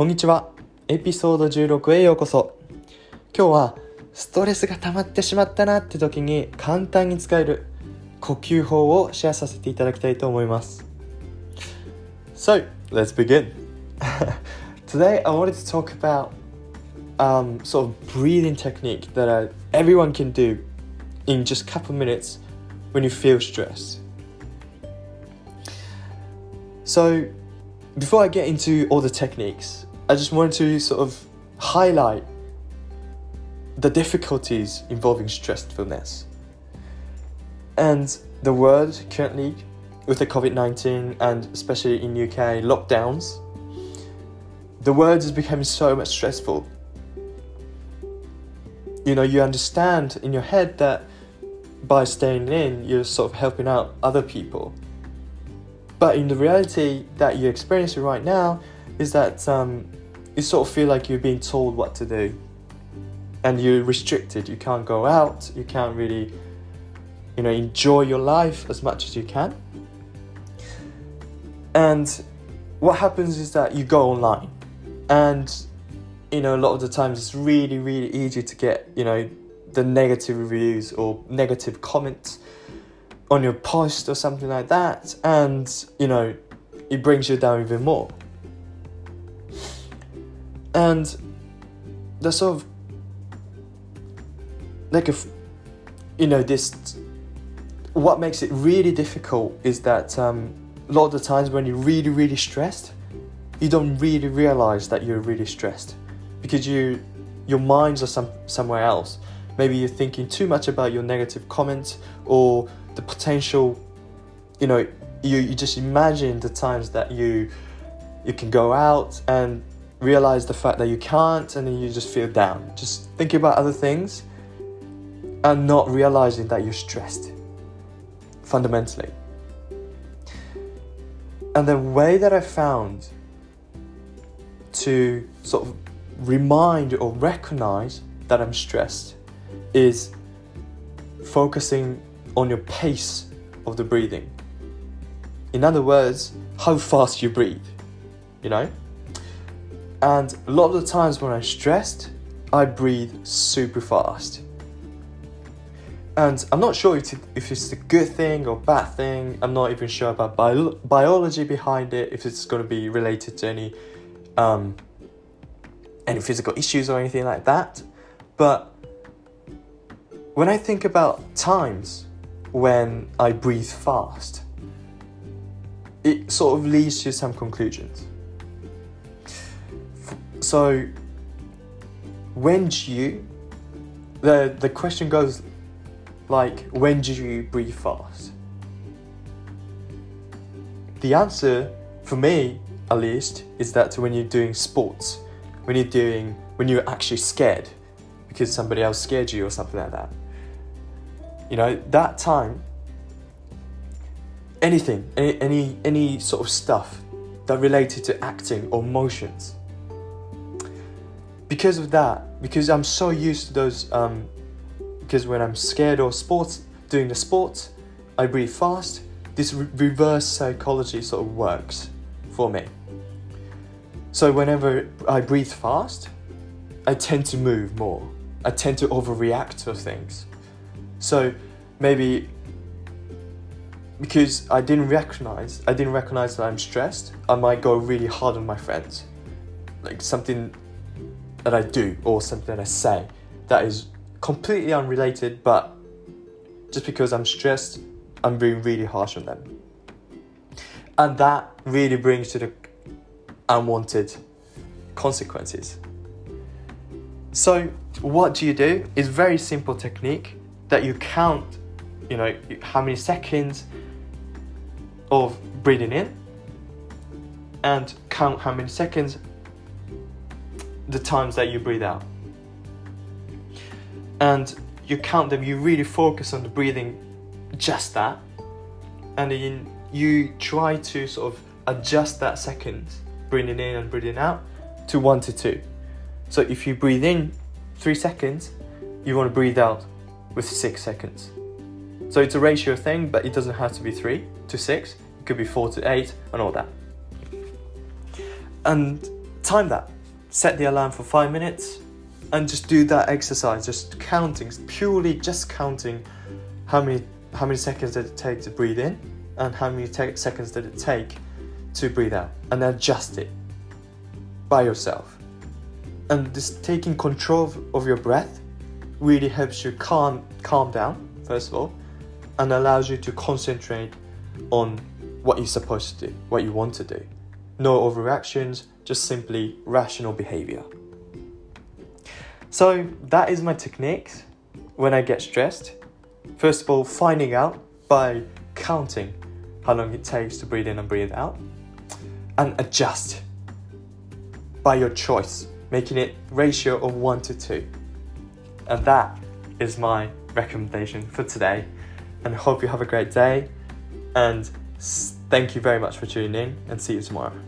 こんにちは。エピソード16へようこそ。今日はストレスが溜まってしまったなって時に簡単に使える呼吸法をシェアさせていただきたいと思います。So, let's begin. Today I wanted to talk about um, sort of breathing technique that uh, everyone can do in just a couple minutes when you feel stress. So, before I get into all the techniques, I just wanted to sort of highlight the difficulties involving stressfulness. And the word currently with the COVID 19 and especially in UK lockdowns, the word is becoming so much stressful. You know, you understand in your head that by staying in, you're sort of helping out other people. But in the reality that you're experiencing right now is that um, you sort of feel like you're being told what to do. And you're restricted. You can't go out. You can't really, you know, enjoy your life as much as you can. And what happens is that you go online. And, you know, a lot of the times it's really, really easy to get, you know, the negative reviews or negative comments on your post or something like that and you know it brings you down even more and the sort of like if you know this what makes it really difficult is that um, a lot of the times when you're really really stressed you don't really realize that you're really stressed because you your minds are some somewhere else. Maybe you're thinking too much about your negative comments or the potential you know you, you just imagine the times that you you can go out and realize the fact that you can't and then you just feel down just thinking about other things and not realizing that you're stressed fundamentally and the way that i found to sort of remind or recognize that i'm stressed is focusing on your pace of the breathing. In other words, how fast you breathe, you know? And a lot of the times when I'm stressed, I breathe super fast. And I'm not sure if, it's a good thing or bad thing. I'm not even sure about bio- biology behind it, if it's going to be related to any um, any physical issues or anything like that. But when I think about times when I breathe fast, it sort of leads to some conclusions. So, when do you, the, the question goes like, when do you breathe fast? The answer, for me at least, is that when you're doing sports, when you're doing, when you're actually scared because somebody else scared you or something like that you know that time anything any any, any sort of stuff that related to acting or motions because of that because i'm so used to those um, because when i'm scared or sports doing the sports i breathe fast. This re- reverse psychology sort of works for me. So whenever i breathe fast i tend to move more. I tend to overreact to things. So maybe because I didn't recognize, I didn't recognize that I'm stressed, I might go really hard on my friends. Like something that I do or something that I say that is completely unrelated, but just because I'm stressed, I'm being really harsh on them. And that really brings to the unwanted consequences. So, what do you do? It's very simple technique that you count, you know, how many seconds of breathing in and count how many seconds the times that you breathe out. And you count them, you really focus on the breathing, just that. And then you try to sort of adjust that second, breathing in and breathing out, to one to two. So if you breathe in three seconds, you want to breathe out with six seconds. So it's a ratio thing, but it doesn't have to be three to six. It could be four to eight and all that. And time that. Set the alarm for five minutes and just do that exercise, just counting, purely just counting how many how many seconds did it take to breathe in and how many te- seconds did it take to breathe out and adjust it by yourself. And just taking control of your breath really helps you calm calm down first of all and allows you to concentrate on what you're supposed to do, what you want to do. No overreactions, just simply rational behavior. So that is my technique when I get stressed. First of all, finding out by counting how long it takes to breathe in and breathe out, and adjust by your choice, making it ratio of one to two. And that is my recommendation for today. And hope you have a great day. And thank you very much for tuning in and see you tomorrow.